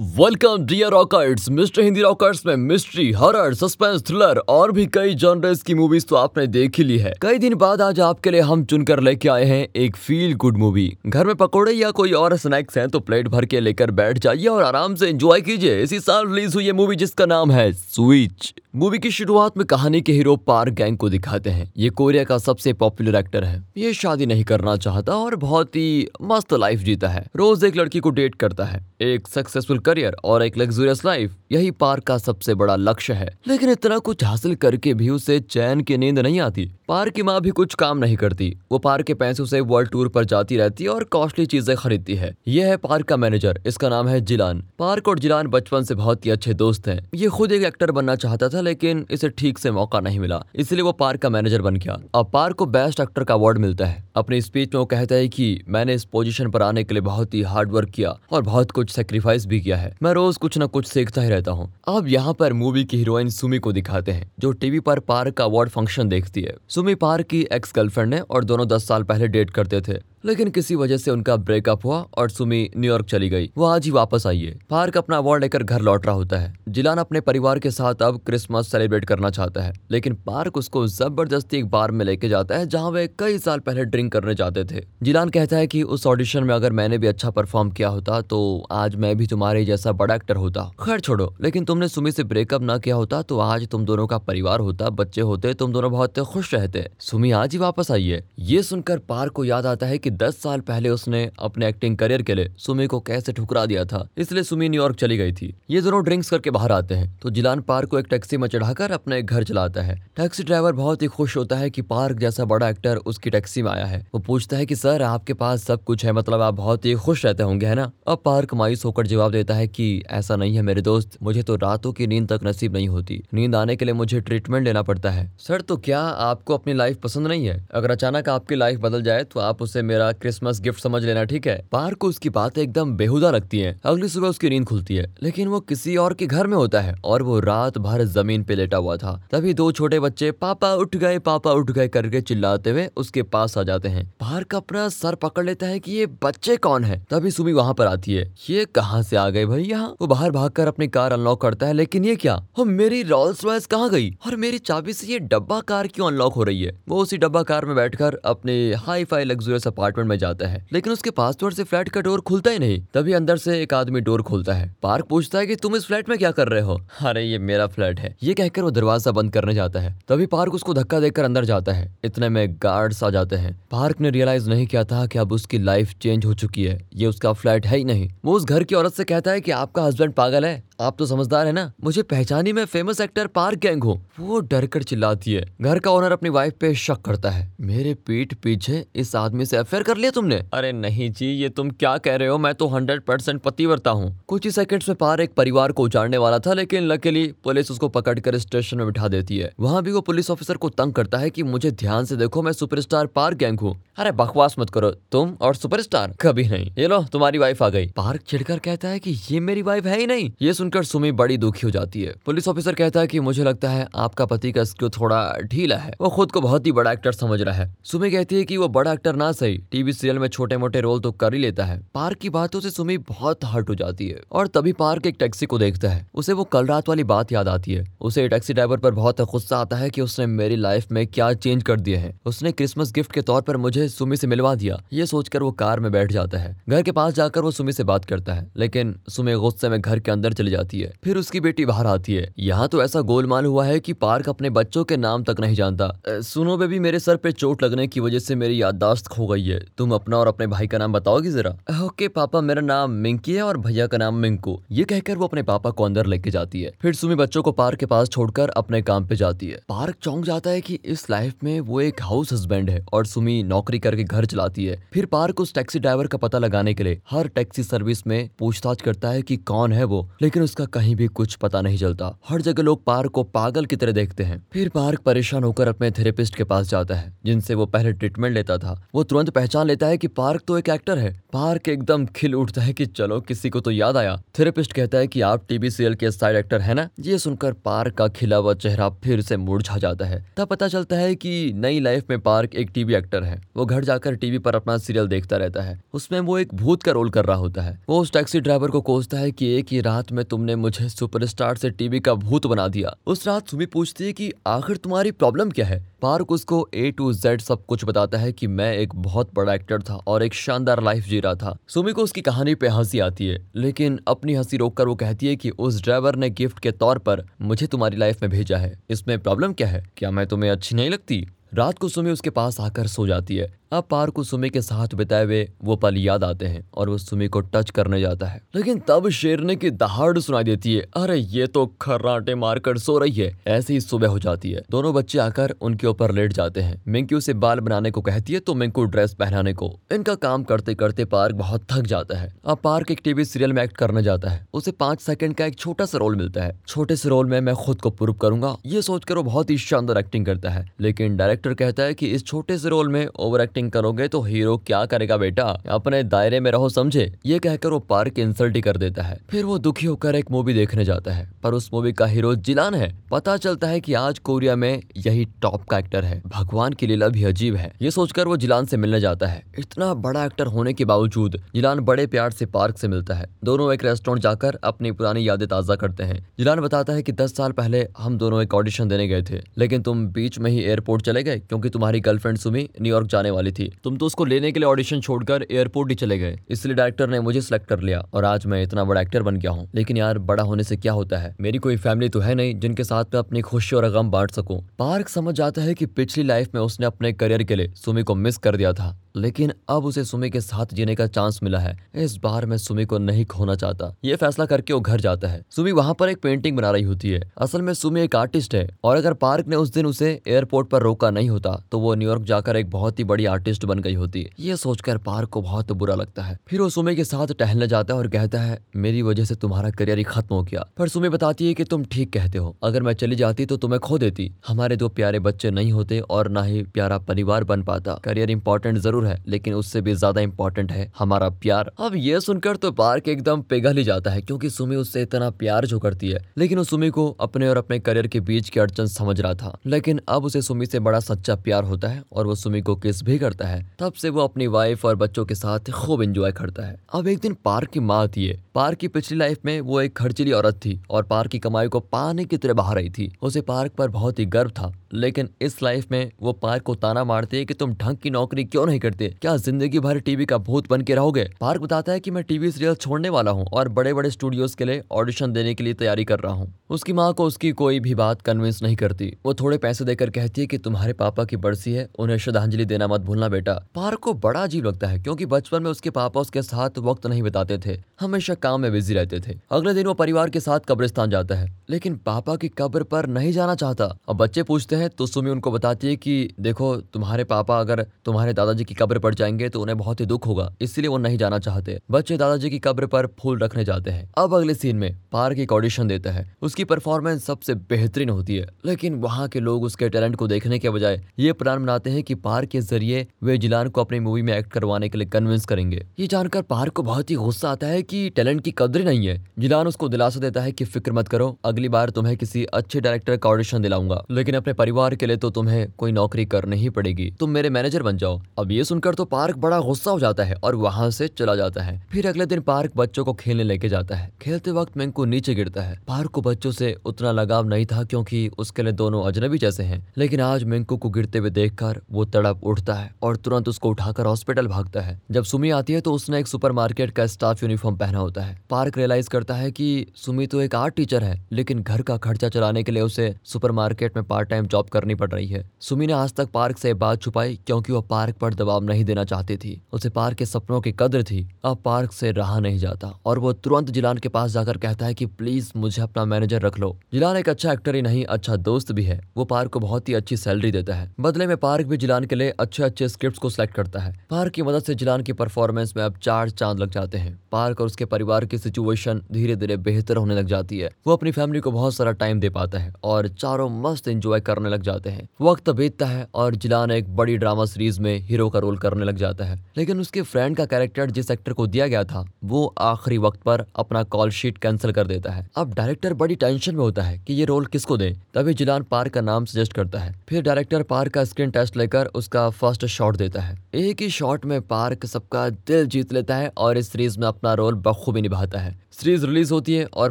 Welcome dear rockers mister Hindi rockers में mystery horror suspense thriller और भी कई जॉनर्स की मूवीज़ तो आपने देख ही ली है। कई दिन बाद आज आपके लिए हम चुनकर लेके आए हैं एक फील गुड मूवी घर में पकोड़े या कोई और स्नैक्स हैं तो प्लेट भर के लेकर बैठ जाइए और आराम से एंजॉय कीजिए। इसी साल रिलीज़ हुई मूवी जिसका नाम है स्विच मूवी की शुरुआत में कहानी के हीरो पार्क गैंग को दिखाते हैं। ये कोरिया का सबसे पॉपुलर एक्टर है। ये शादी नहीं करना चाहता और बहुत ही मस्त लाइफ जीता है। रोज एक लड़की को डेट करता है। एक सक्सेसफुल करियर और एक लग्जूरियस लाइफ यही पार्क का सबसे बड़ा लक्ष्य है। लेकिन इतना कुछ हासिल करके भी उसे चैन की नींद नहीं आती। पार्क की माँ भी कुछ काम नहीं करती। वो पार्क के पैसों से वर्ल्ड टूर पर जाती रहती है और कॉस्टली चीज़ें खरीदती है। यह है पार्क का मैनेजर इसका नाम है जिलान। पार्क और जिलान बचपन से बहुत ही अच्छे दोस्त हैं। ये खुद एक एक्टर बनना चाहता था, लेकिन इसे ठीक से मौका नहीं मिला। इसलिए वो पार्क का मैनेजर बन गया। अब पार्क को बेस्ट एक्टर का अवार्ड मिलता है। अपनी स्पीच में वो कहता है की मैंने इस पोजिशन पर आने के लिए बहुत ही हार्ड वर्क किया और बहुत कुछ सेक्रीफाइस भी किया है। मैं रोज कुछ न कुछ सीखता ही रहता हूँ। अब यहाँ पर मूवी की हीरोइन सुमी को दिखाते हैं, जो टीवी पर पार्क का अवार्ड फ़ंक्शन देखती है। सुमी पार्क की एक्स गर्लफ्रेंड है और दोनों दस साल पहले डेट करते थे। लेकिन किसी वजह से उनका ब्रेकअप हुआ और सुमी न्यूयॉर्क चली गई। वो आज ही वापस आई है। पार्क अपना अवार्ड लेकर घर लौट रहा होता है। जिलान अपने परिवार के साथ अब क्रिसमस सेलिब्रेट करना चाहता है, लेकिन पार्क उसको ज़बरदस्ती एक बार में लेके जाता है, जहाँ वे कई साल पहले ड्रिंक करने जाते थे। जिलान कहता है की उस ऑडिशन में अगर मैंने भी अच्छा परफॉर्म किया होता तो आज मैं भी तुम्हारे जैसा बड़ा एक्टर होता। खैर छोड़ो, लेकिन तुमने सुमी से ब्रेकअप ना किया होता तो आज तुम दोनों का परिवार होता, बच्चे होते, तुम दोनों बहुत खुश रहते। सुमी आज ही वापस आई है। ये सुनकर पार्क को याद आता है की दस साल पहले उसने अपने एक्टिंग करियर के लिए सुमी को कैसे ठुकरा दिया था। इसलिए सुमी न्यूयॉर्क चली गई थी। ये दोनों ड्रिंक्स करके बाहर आते हैं। तो जिलान पार्क को एक टैक्सी में चढ़ाकर अपने घर चलाता है। टैक्सी ड्राइवर बहुत ही खुश होता है कि पार्क जैसा बड़ा एक्टर उसकी टैक्सी में आया है। वो पूछता है कि, सर, आपके पास सब कुछ है? मतलब आप बहुत ही खुश रहते होंगे, है ना? अब पार्क मायूस होकर जवाब देता है की, ऐसा नहीं है मेरे दोस्त। मुझे तो रातों की नींद तक नसीब नहीं होती। नींद आने के लिए मुझे ट्रीटमेंट लेना पड़ता है। सर तो क्या आपको अपनी लाइफ पसंद नहीं है? अगर अचानक आपकी लाइफ बदल जाए तो आप उसे मेरा क्रिसमस गिफ्ट समझ लेना, ठीक है? पार्क को उसकी बातें एकदम बेहुदा लगती है। अगली सुबह उसकी नींद खुलती है, लेकिन वो किसी और के घर में होता है, और वो रात भर ज़मीन पे लेटा हुआ था। तभी दो छोटे बच्चे पापा उठ गए, पापा उठ गए करके चिल्लाते हुए उसके पास आ जाते हैं। पार्क अपना सर पकड़ लेता है कि ये बच्चे कौन है। तभी सुमी वहाँ पर आती है। ये कहाँ से आ गए भाई यहाँ? वो बाहर भागकर अपनी कार अनलॉक करता है, लेकिन ये क्या? हो मेरी रॉल्स रॉयस कहाँ गई? और मेरी चाबी से ये डब्बा कार क्यों अनलॉक हो रही है? वो उसी डब्बा कार में बैठकर अपने हाई फाई लग्जूरियस अपार्टमेंट में जाता है। लेकिन उसके पासवर्ड से फ्लैट का डोर खुलता ही नहीं। तभी अंदर से एक आदमी डोर खोलता है। पार्क पूछता है कि तुम इस फ्लैट में क्या कर रहे हो? अरे, ये मेरा फ्लैट है। ये कहकर वो दरवाज़ा बंद करने जाता है। तभी पार्क उसको धक्का देकर अंदर जाता है। इतने में गार्ड्स आ जाते हैं। पार्क ने रियलाइज़ नहीं किया था कि अब उसकी लाइफ चेंज हो चुकी है। ये उसका फ्लैट है ही नहीं। वो उस घर की औरत से कहता है कि आपका हस्बैंड पागल है। आप तो समझदार है ना। मुझे पहचानी में फ़ेमस एक्टर पार्क गैंग हूँ। वो डर कर चिल्लाती है। घर का ओनर अपनी वाइफ पे शक करता है। मेरे पीठ पीछे इस आदमी से अफेयर कर लिया तुमने? अरे नहीं जी, ये तुम क्या कह रहे हो? मैं तो हंड्रेड परसेंट पतिवर्ता हूँ। कुछ ही सेकंड्स में पार एक परिवार को उजाड़ने वाला था, लेकिन लकीली पुलिस उसको पकड़कर स्टेशन में बिठा देती है। वहाँ भी वो पुलिस ऑफिसर को तंग करता है की मुझे ध्यान से देखो, मैं सुपरस्टार पार्क गैंग हूँ। अरे बकवास मत करो, तुम और सुपरस्टार। कभी नहीं। ये लो, तुम्हारी वाइफ आ गई। पार्क छिड़कर कहता है कि ये मेरी वाइफ है ही नहीं। ये सुनकर सुमी बड़ी दुखी हो जाती है। पुलिस ऑफिसर कहता है कि मुझे लगता है आपका पति का स्क्रू थोड़ा ढीला है। वो खुद को बहुत ही बड़ा एक्टर समझ रहा है। सुमी कहती है कि वो बड़ा एक्टर ना सही। टीवी सीरियल में छोटे मोटे रोल तो कर ही लेता है। पार्क की बातों से सुमी बहुत हर्ट हो जाती है। और तभी पार्क एक टैक्सी को देखता है। उसे वो कल रात वाली बात याद आती है। उसे टैक्सी ड्राइवर पर बहुत गुस्सा आता है कि उसने मेरी लाइफ में क्या चेंज कर दिया है। उसने क्रिसमस गिफ्ट के तौर पर मुझे सुमी से मिलवा दिया। ये सोचकर वो कार में बैठ जाता है। घर के पास जाकर वो सुमी से बात करता है, लेकिन सुमी गुस्से में घर के अंदर चली जाती है। फिर उसकी बेटी बाहर आती है। यहाँ तो ऐसा गोलमाल हुआ है की पार्क अपने बच्चों के नाम तक नहीं जानता। सुनो बेबी, मेरे सर पे चोट लगने की वजह से मेरी याददाश्त खो गई है। तुम अपना और अपने भाई का नाम बताओगी जरा? ओके पापा, मेरा नाम मिंकी है और भैया का नाम मिंकू। ये कहकर वो अपने पापा को अंदर लेके जाती है। फिर सुमी बच्चों को पार्क के पास छोड़कर अपने काम पे जाती है। पार्क चौंक जाता है कि इस लाइफ में वो एक हाउस हस्बैंड है और सुमी नौकरी करके घर चलाती है। फिर पार्क उस टैक्सी ड्राइवर का पता लगाने के लिए हर टैक्सी सर्विस में पूछताछ करता है कि कौन है वो, लेकिन उसका कहीं भी कुछ पता नहीं चलता। हर जगह लोग पार्क को पागल की तरह देखते हैं। फिर पार्क परेशान होकर अपने थेरेपिस्ट के पास जाता है, जिनसे वो पहले ट्रीटमेंट लेता था। वो तुरंत पहचान लेता है कि पार्क तो एक एक्टर है। पार्क एकदम खिल उठता है कि चलो, किसी को तो याद आया। थेरेपिस्ट कहता है कि आप टीवी सीरियल के साइड एक्टर है ना? ये सुनकर पार्क का खिला हुआ चेहरा फिर से मुरझा जाता है। तब पता चलता है कि नई लाइफ में पार्क एक टीवी एक्टर है। वो घर जाकर टीवी पर अपना सीरियल देखता रहता है। उसमें वो एक भूत का रोल कर रहा होता है। वो उस टैक्सी ड्राइवर को कोसता है कि एक ही रात में तुमने मुझे सुपरस्टार से टीवी का भूत बना दिया। उस रात सुमी पूछती है कि, आखिर तुम्हारी प्रॉब्लम क्या है? पार्क उसको ए टू जेड सब कुछ बताता है कि मैं एक बहुत बड़ा एक्टर था और एक शानदार लाइफ जी रहा था। सुमी को उसकी कहानी पे हँसी आती है, लेकिन अपनी हँसी रोककर वो कहती है कि, उस ड्राइवर ने गिफ्ट के तौर पर मुझे तुम्हारी लाइफ में भेजा है। इसमें प्रॉब्लम क्या है? क्या मैं तुम्हें अच्छी नहीं लगती? रात को सुमी उसके पास आकर सो जाती है। अब पार को सुमी के साथ बिताए हुए वो पल याद आते हैं और वो सुमी को टच करने जाता है। लेकिन तब शेरने की दहाड़ सुनाई देती है। अरे, ये तो खर्राटे मारकर सो रही है। ऐसे ही सुबह हो जाती है। दोनों बच्चे आकर उनके ऊपर लेट जाते हैं। मिंकी उसे बाल बनाने को कहती है तो मिंकू ड्रेस पहनाने को। इनका काम करते करते पार्क बहुत थक जाता है। अब पार्क एक टीवी सीरियल में एक्ट करने जाता है। उसे पाँच सेकंड का एक छोटा सा रोल मिलता है। छोटे से रोल में मैं खुद को प्रूव करूँगा। ये सोचकर वो बहुत ही शानदार एक्टिंग करता है। लेकिन डायरेक्टर कहता है की इस छोटे से रोल में ओवर एक्टिंग एक्टिंग करोगे तो हीरो क्या करेगा बेटा? अपने दायरे में रहो, समझे? ये कहकर वो पार्क इंसल्ट ही कर देता है। फिर वो दुखी होकर एक मूवी देखने जाता है, पर उस मूवी का हीरो जिलान है। पता चलता है की आज कोरिया में यही टॉप का एक्टर है। भगवान की लीला भी अजीब है। ये सोचकर वो जिलान से मिलने जाता है। इतना बड़ा एक्टर होने के बावजूद जिलान बड़े प्यार से पार्क से मिलता है। दोनों एक रेस्टोरेंट जाकर अपनी पुरानी यादें ताज़ा करते हैं। जिलान बताता है कि दस साल पहले हम दोनों एक ऑडिशन देने गए थे, लेकिन तुम बीच में ही एयरपोर्ट चले गए, क्योंकि तुम्हारी गर्लफ्रेंड सुमी न्यूयॉर्क जाने वाली थी। तुम तो उसको लेने के लिए ऑडिशन छोड़कर एयरपोर्ट ही चले गए। इसलिए डायरेक्टर ने मुझे सिलेक्ट कर लिया और आज मैं इतना बड़ा एक्टर बन गया हूँ। लेकिन यार, बड़ा होने से क्या होता है? मेरी कोई फैमिली तो है नहीं जिनके साथ मैं अपनी खुशी और गम बांट सकूँ। पार्क समझ जाता है कि पिछली लाइफ में उसने अपने करियर के लिए सुमी को मिस कर दिया था। लेकिन अब उसे सुमी के साथ जीने का चांस मिला है। इस बार मैं सुमी को नहीं खोना चाहता। ये फैसला करके वो घर जाता है। सुमी वहाँ पर एक पेंटिंग बना रही होती है। असल में सुमी एक आर्टिस्ट है और अगर पार्क ने उस दिन उसे एयरपोर्ट पर रोका नहीं होता तो वो न्यूयॉर्क जाकर एक बहुत ही बड़ी आर्टिस्ट बन गई होती है। ये सोचकर पार्क को बहुत बुरा लगता है। फिर वो सुमी के साथ टहलने जाता है और कहता है, मेरी वजह से तुम्हारा करियर ही खत्म हो गया। पर सुमी बताती है कि तुम ठीक कहते हो। अगर मैं चली जाती तो तुम्हें खो देती। हमारे दो प्यारे बच्चे नहीं होते और ना ही प्यारा परिवार बन पाता। करियर इंपॉर्टेंट ज़रूर है, लेकिन उससे भी ज़्यादा इंपॉर्टेंट है हमारा प्यार। अब ये सुनकर तो पार्क एकदम पिघल ही जाता है, क्योंकि सुमी उससे इतना प्यार जो करती है। लेकिन उस सुमी को अपने और अपने करियर के बीच की अड़चन समझ रहा था। लेकिन अब उसे सुमी से बड़ा सच्चा प्यार होता है और वो सुमी को किस भी करता है, तब से वो अपनी वाइफ और बच्चों के साथ खूब इंजॉय करता है। अब एक दिन पार्क की माँ आती है। पार्क की पिछली लाइफ में वो एक खर्चीली औरत थी और पार्क की कमाई को पाने की तरह बहा रही थी। उसे पार्क पर बहुत ही गर्व था। लेकिन इस लाइफ में वो पार्क को ताना मारते है कि तुम ढंग की नौकरी क्यों नहीं करते? क्या ज़िंदगी भर टीवी का भूत बन के रहोगे? पार्क बताता है कि मैं टीवी सीरियल छोड़ने वाला हूँ और बड़े बड़े स्टूडियोज के लिए ऑडिशन देने के लिए तैयारी कर रहा हूँ। उसकी माँ को उसकी कोई भी बात कन्विंस नहीं करती। वो थोड़े पैसे देकर कहती है की तुम्हारे पापा की बरसी है, उन्हें श्रद्धांजलि देना मत भूलना बेटा। पार्क को बड़ा अजीब लगता है क्योंकि बचपन में उसके पापा उसके साथ वक्त नहीं बिताते थे। हमेशा काम में बिज़ी रहते थे। अगले दिन वो परिवार के साथ कब्रिस्तान जाता है। लेकिन पापा की कब्र पर नहीं जाना चाहता। अब बच्चे पूछते हैं तो सुमी उनको बताती है कि देखो, तुम्हारे पापा अगर तुम्हारे दादाजी की कब्र पर जाएँगे तो उन्हें बहुत ही दुख होगा, इसलिए वो नहीं जाना चाहते। बच्चे दादाजी की कब्र पर फूल रखने जाते हैं। अब अगले सीन में पार्क एक ऑडिशन देता है। उसकी परफॉर्मेंस सबसे बेहतरीन होती है, लेकिन वहाँ के लोग उसके टैलेंट को देखने के बजाय ये प्लान बनाते हैं कि पार्क के ज़रिए वे जिलान को अपनी मूवी में एक्ट करवाने के लिए कन्विंस करेंगे। ये जानकर पार्क को बहुत ही गुस्सा आता है कि टैलेंट की कदर नहीं है। जिलान उसको दिलासा देता है कि फ़िक्र मत करो, अगली बार तुम्हें किसी अच्छे डायरेक्टर का ऑडिशन दिलाऊँगा। लेकिन अपने परिवार के लिए तो तुम्हें कोई नौकरी करनी ही पड़ेगी। तुम मेरे मैनेजर बन जाओ। अब ये सुनकर तो पार्क बड़ा गुस्सा हो जाता है और वहाँ से चला जाता है। फिर अगले दिन पार्क बच्चों को खेलने लेके जाता है। खेलते वक्त मैंको नीचे गिरता है। पार्क को बच्चों से उतना लगाव नहीं था क्योंकि उसके लिए दोनों अजनबी जैसे हैं। लेकिन आज मिंकू को गिरते हुए देखकर वो तड़प उठता है और तुरंत उसको उठाकर हॉस्पिटल भागता है। जब सुमी आती है तो उसने एक सुपरमार्केट का स्टाफ यूनिफॉर्म पहना होता है। पार्क रियलाइज़ करता है कि सुमी तो एक आर्ट टीचर है, लेकिन घर का खर्चा चलाने के लिए उसे सुपरमार्केट में पार्ट टाइम जॉब करनी पड़ रही है। सुमी ने आज तक पार्क से बात छुपाई, क्योंकि वो पार्क पर दबाव नहीं देना चाहती थी। उसे पार्क के सपनों की कदर थी। अब पार्क से रहा नहीं जाता, और वो तुरंत जिलान के पास जाकर कहता है कि, प्लीज़, मुझे अपना मैनेजर रख लो। जिलान एक अच्छा एक्टर ही नहीं अच्छा दोस्त भी है। वो पार्क को बहुत ही अच्छी सैलरी देता है। बदले में पार्क भी जिलान के लिए अच्छे अच्छे स्क्रिप्ट को सिलेक्ट करता है। पार्क की मदद से जिलान की परफॉर्मेंस में अब चार चाँद लग जाते हैं। पार्क और उसके परिवार की सिचुएशन धीरे धीरे बेहतर होने लग जाती है। वो अपनी फैमिली को बहुत सारा टाइम दे पाता है, और चारों मस्त एंजॉय करने लग जाते हैं। वक्त बीतता है और जिलान एक बड़ी ड्रामा सीरीज़ में हीरो का रोल करने लग जाता है। लेकिन उसके फ्रेंड का कैरेक्टर जिस एक्टर को दिया गया था, वो आखिरी वक्त पर अपना कॉल शीट कैंसिल कर देता है। अब डायरेक्टर बड़ी टेंशन में होता है कि ये रोल किसको दे, तभी जिलान पार्क का नाम सजेस्ट करता है। फिर डायरेक्टर पार्क का स्क्रीन टेस्ट लेकर उसका फ़र्स्ट शॉट देता है। एक ही शॉट में पार्क सबका दिल जीत लेता है और इस सीरीज़ में अपना रोल बखूबी निभाता है। सीरीज़ रिलीज़ होती है और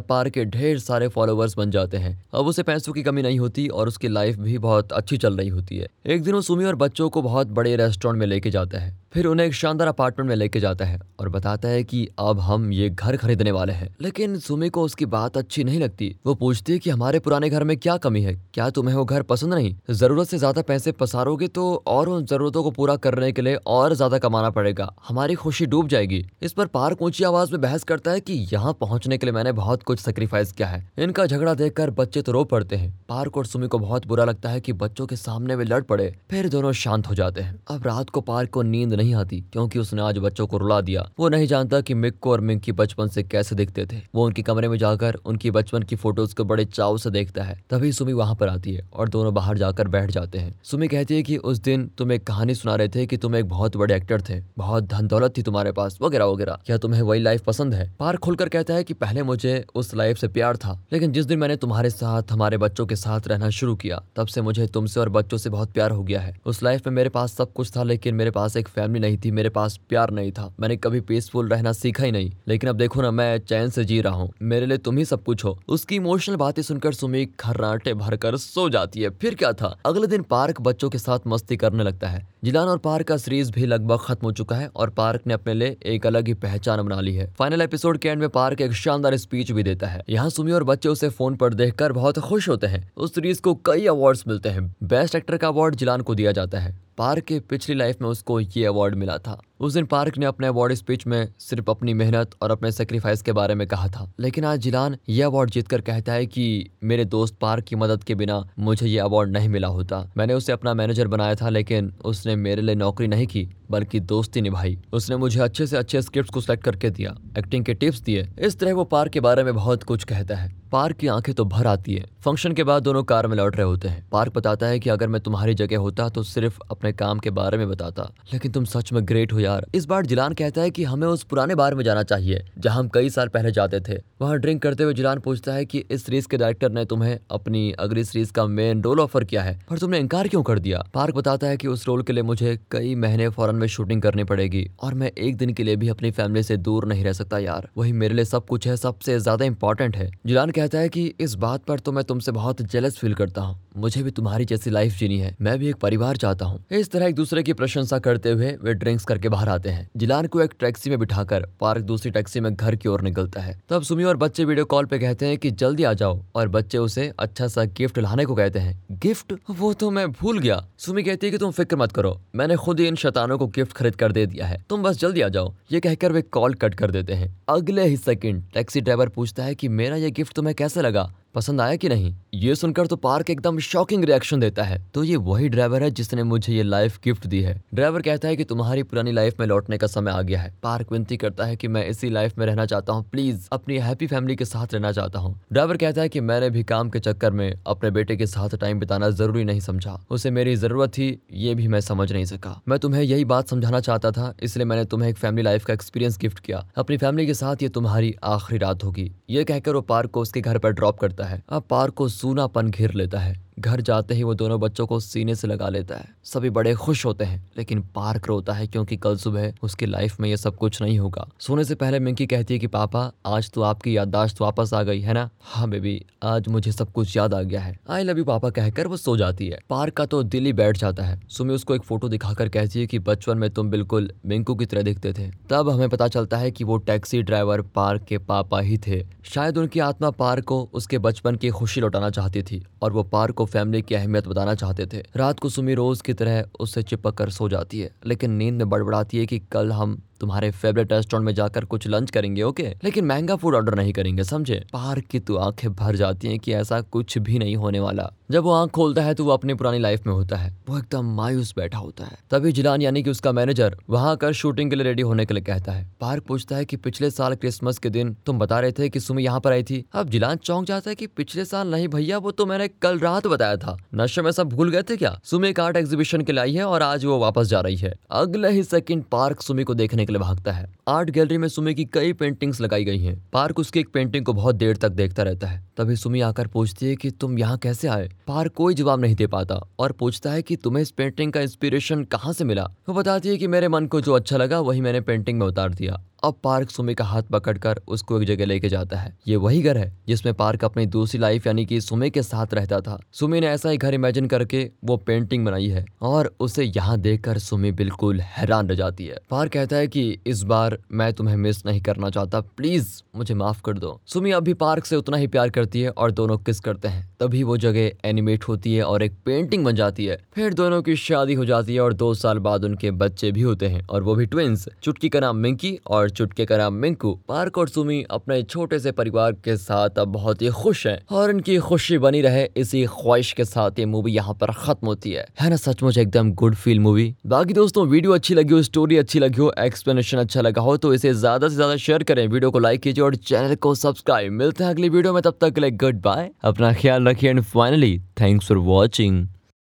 पार के ढेर सारे फॉलोअर्स बन जाते हैं। अब उसे पैसों की कमी नहीं होती और उसकी लाइफ भी बहुत अच्छी चल रही होती है। एक दिन वो सुमी और बच्चों को बहुत बड़े रेस्टोरेंट में लेके जाता है। फिर उन्हें एक शानदार अपार्टमेंट में लेके जाता है और बताता है कि अब हम ये घर खरीदने वाले हैं। लेकिन सुमी को उसकी बात अच्छी नहीं लगती। वो पूछती है कि हमारे पुराने घर में क्या कमी है? क्या तुम्हें वो घर पसंद नहीं? ज़रूरत से ज़्यादा पैसे पसारोगे तो और उन जरूरतों को पूरा करने के लिए और ज़्यादा कमाना पड़ेगा। हमारी खुशी डूब जाएगी। इस पर पार्क ऊँची आवाज़ में बहस करता है की यहाँ पहुँचने के लिए मैंने बहुत कुछ सेक्रीफाइस किया है। इनका झगड़ा देखकर बच्चे तो रो पड़ते हैं। पार्क और सुमी को बहुत बुरा लगता है की बच्चों के सामने वे लड़ पड़े। फिर दोनों शांत हो जाते हैं। अब रात को पार्क को नींद नहीं आती, क्योंकि उसने आज बच्चों को रुला दिया। वो नहीं जानता कि मिक्को और मिंकी बचपन से कैसे दिखते थे। वो उनके कमरे में जाकर उनकी बचपन की फ़ोटोज़ को बड़े चाव से देखता है। तभी सुमी वहाँ पर आती है और दोनों बाहर जाकर बैठ जाते हैं। सुमी कहती है कि उस दिन तुम एक कहानी सुना रहे थे कि तुम एक बहुत बड़े एक्टर थे। बहुत धन दौलत थी तुम्हारे पास, वगैरह वगैरह। क्या तुम्हें वही लाइफ पसंद है? पार्क खुलकर कहता है कि पहले मुझे उस लाइफ से प्यार था। लेकिन जिस दिन मैंने तुम्हारे साथ, हमारे बच्चों के साथ रहना शुरू किया, तब से मुझे तुमसे और बच्चों से बहुत प्यार हो गया है। उस लाइफ में मेरे पास सब कुछ था, लेकिन मेरे पास एक फैमिली नहीं थी, मेरे पास प्यार नहीं था। मैंने कभी पीसफुल रहना सीखा ही नहीं। लेकिन अब देखो ना, मैं चैन से जी रहा हूँ। मेरे लिए तुम ही सब कुछ हो। उसकी इमोशनल बातें सुनकर सुमी खर्राटे भरकर सो जाती है। फिर क्या था? अगले दिन पार्क बच्चों के साथ मस्ती करने लगता है। जिलान और पार्क का सीरीज़ भी लगभग खत्म हो चुका है और पार्क ने अपने लिए एक अलग ही पहचान बना ली है। फाइनल एपिसोड के एंड में पार्क एक शानदार स्पीच भी देता है। यहाँ सुमी और बच्चे उसे फ़ोन पर देखकर बहुत खुश होते हैं। उस सीरीज़ को कई अवार्ड्स मिलते हैं। बेस्ट एक्टर का अवार्ड जिलान को दिया जाता है। पार्क के पिछली लाइफ में उसको ये अवार्ड मिला था। उस दिन पार्क ने अपने अवार्ड स्पीच में सिर्फ़ अपनी मेहनत और अपने सेक्रीफाइस के बारे में कहा था। लेकिन आज जिलान ये अवार्ड जीतकर कहता है कि मेरे दोस्त पार्क की मदद के बिना मुझे ये अवार्ड नहीं मिला होता। मैंने उसे अपना मैनेजर बनाया था, लेकिन उसने मेरे लिए नौकरी नहीं की, बल्कि दोस्ती निभाई। उसने मुझे अच्छे से अच्छे स्क्रिप्ट को सिलेक्ट करके दिया एक्टिंग के टिप्स दिए। इस तरह वो पार्क के बारे में बहुत कुछ कहता है। पार्क की आँखें तो भर आती है। फ़ंक्शन के बाद दोनों कार में लौट रहे होते हैं। पार्क बताता है कि अगर मैं तुम्हारी जगह होता तो सिर्फ़ अपने काम के बारे में बताता। लेकिन तुम सच में ग्रेट हो यार। इस बार जिलान कहता है कि हमें उस पुराने बार में जाना चाहिए, जहाँ हम कई साल पहले जाते थे। वहाँ ड्रिंक करते हुए जिलान पूछता है कि इस सीरीज़ के डायरेक्टर ने तुम्हें अपनी अगली सीरीज़ का मेन रोल ऑफ़र किया है, पर तुमने इनकार क्यों कर दिया? पार्क बताता है कि उस रोल के लिए मुझे कई महीने फॉरन में शूटिंग करनी पड़ेगी, और मैं एक दिन के लिए भी अपनी फैमिली से दूर नहीं रह सकता यार। वही मेरे लिए सब कुछ है, सबसे ज़्यादा इंपॉर्टेंट है। जिलान कहता है कि इस बात पर तो मैं तुमसे बहुत जेलस फील करता हूँ। मुझे भी तुम्हारी जैसी लाइफ जीनी है। मैं भी एक परिवार चाहता हूँ। इस तरह एक दूसरे की प्रशंसा करते हुए वे ड्रिंक्स करके बाहर आते हैं। जिलान को एक टैक्सी में बिठाकर पार्क दूसरी टैक्सी में घर की ओर निकलता है। तब सुमी और बच्चे वीडियो कॉल पे कहते हैं कि जल्दी आ जाओ और बच्चे उसे अच्छा सा गिफ्ट लाने को कहते हैं। गिफ्ट? वो तो मैं भूल गया। सुमी कहती है कि तुम फ़िक्र मत करो। मैंने खुद ही इन शैतानों को गिफ्ट खरीद कर दे दिया है। तुम बस जल्दी आ जाओ। ये कहकर वे कॉल कट कर देते हैं। अगले ही सेकंड टैक्सी ड्राइवर पूछता है कि मेरा ये गिफ्ट तुम्हें कैसे लगा? पसंद आया कि नहीं? ये सुनकर तो पार्क एकदम शॉकिंग रिएक्शन देता है। तो ये वही ड्राइवर है जिसने मुझे ये लाइफ गिफ्ट दी है। ड्राइवर कहता है कि तुम्हारी पुरानी लाइफ में लौटने का समय आ गया है। पार्क विनती करता है कि मैं इसी लाइफ में रहना चाहता हूँ। प्लीज़ अपनी हैप्पी फैमिली के साथ रहना चाहता हूँ। ड्राइवर कहता है कि मैंने भी काम के चक्कर में अपने बेटे के साथ टाइम बिताना ज़रूरी नहीं समझा। उसे मेरी ज़रूरत थी, ये भी मैं समझ नहीं सका। मैं तुम्हें यही बात समझाना चाहता था, इसलिए मैंने तुम्हें एक फैमिली लाइफ का एक्सपीरियंस गिफ्ट किया। अपनी फैमिली के साथ ये तुम्हारी आखिरी रात होगी। ये कहकर वो पार्क को उसके घर पर ड्रॉप करता है। अब पार्क को सूनापन घेर लेता है। घर जाते ही वो दोनों बच्चों को सीने से लगा लेता है। सभी बड़े खुश होते हैं, लेकिन पार्क रोता है क्योंकि कल सुबह उसकी लाइफ में ये सब कुछ नहीं होगा। सोने से पहले मिंकी कहती है कि, पापा, आज तो आपकी याददाश्त वापस आ गई, है ना? हाँ बेबी, आज मुझे सब कुछ याद आ गया है। आई लव यू पापा कहकर वो सो जाती है। पार्क का तो दिल ही बैठ जाता है। सुमी उसको एक फ़ोटो दिखाकर कहती है कि, बचपन में तुम बिल्कुल मिंकू की तरह दिखते थे। तब हमें पता चलता है कि वो टैक्सी ड्राइवर पार्क के पापा ही थे। शायद उनकी आत्मा पार्क को उसके बचपन की खुशी लौटाना चाहती थी और वो पार्क को फैमिली की अहमियत बताना चाहते थे। रात को सुमी रोज की तरह उससे चिपक कर सो जाती है, लेकिन नींद में बड़बड़ाती है कि कल हम तुम्हारे फेवरेट रेस्टोरेंट में जाकर कुछ लंच करेंगे ओके लेकिन महँगा फ़ूड ऑर्डर नहीं करेंगे, समझे? पार्क की तो आँखें भर जाती हैं कि ऐसा कुछ भी नहीं होने वाला। जब वो आँख खोलता है तो वो अपनी पुरानी लाइफ में होता है। वो एकदम मायूस बैठा होता है। तभी जिलान यानी कि उसका मैनेजर वहाँ कर शूटिंग के लिए रेडी होने के लिए कहता है। पार्क पूछता है कि पिछले साल क्रिसमस के दिन तुम बता रहे थे कि सुमी यहाँ पर आई थी। अब जिलान चौंक जाता है कि पिछले साल नहीं भैया, वो तो मैंने कल रात बताया था। नशे में सब भूल गए थे क्या? सुमी एक आर्ट एग्जीबिशन के लिए आई है और आज वो वापस जा रही है। अगले ही सेकंड पार्क सुमी को देखने के लिए भागता है। आर्ट गैलरी में सुमी की कई पेंटिंग्स लगाई गई हैं। पार्क उसकी एक पेंटिंग को बहुत देर तक देखता रहता है। तभी सुमी आकर पूछती है कि तुम यहाँ कैसे आए? पार्क कोई जवाब नहीं दे पाता और पूछता है कि तुम्हें इस पेंटिंग का इंस्पिरेशन कहाँ से मिला? वो बताती है कि मेरे मन को जो अच्छा लगा, वही मैंने पेंटिंग में उतार दिया। अब पार्क सुमी का हाथ पकड़कर उसको एक जगह लेके जाता है। ये वही घर है, जिसमें पार्क अपनी दूसरी लाइफ यानी कि सुमी के साथ रहता था। सुमी ने ऐसा ही घर इमेजिन करके वो पेंटिंग बनाई है और उसे यहाँ देखकर सुमी बिल्कुल हैरान रह जाती है। पार्क कहता है कि इस बार मैं तुम्हें मिस नहीं करना चाहता प्लीज़ मुझे माफ़ कर दो। सुमी अभी पार्क से उतना ही प्यार करती है और दोनों किस करते हैं। तभी वो जगह एनिमेट होती है और एक पेंटिंग बन जाती है। फिर दोनों की शादी हो जाती है और दो साल बाद उनके बच्चे भी होते हैं और वो भी ट्विंस चुटकी का नाम मिंकी और चुटके का नाम मिंकू, पार्क और सुमी अपने छोटे से परिवार के साथ अब बहुत ही खुश हैं और इनकी खुशी बनी रहे इसी ख्वाहिश के साथ ये मूवी यहाँ पर खत्म होती है। है ना सचमुच एकदम गुड फील मूवी बाकी दोस्तों वीडियो अच्छी लगी हो स्टोरी अच्छी लगी हो एक्सप्लेनेशन अच्छा लगा हो तो इसे ज़्यादा से ज़्यादा शेयर करें। वीडियो को लाइक कीजिए और चैनल को सब्सक्राइब मिलते हैं अगली वीडियो में, तब तक के लिए गुड बाय अपना ख्याल रखिए and finally thanks for watching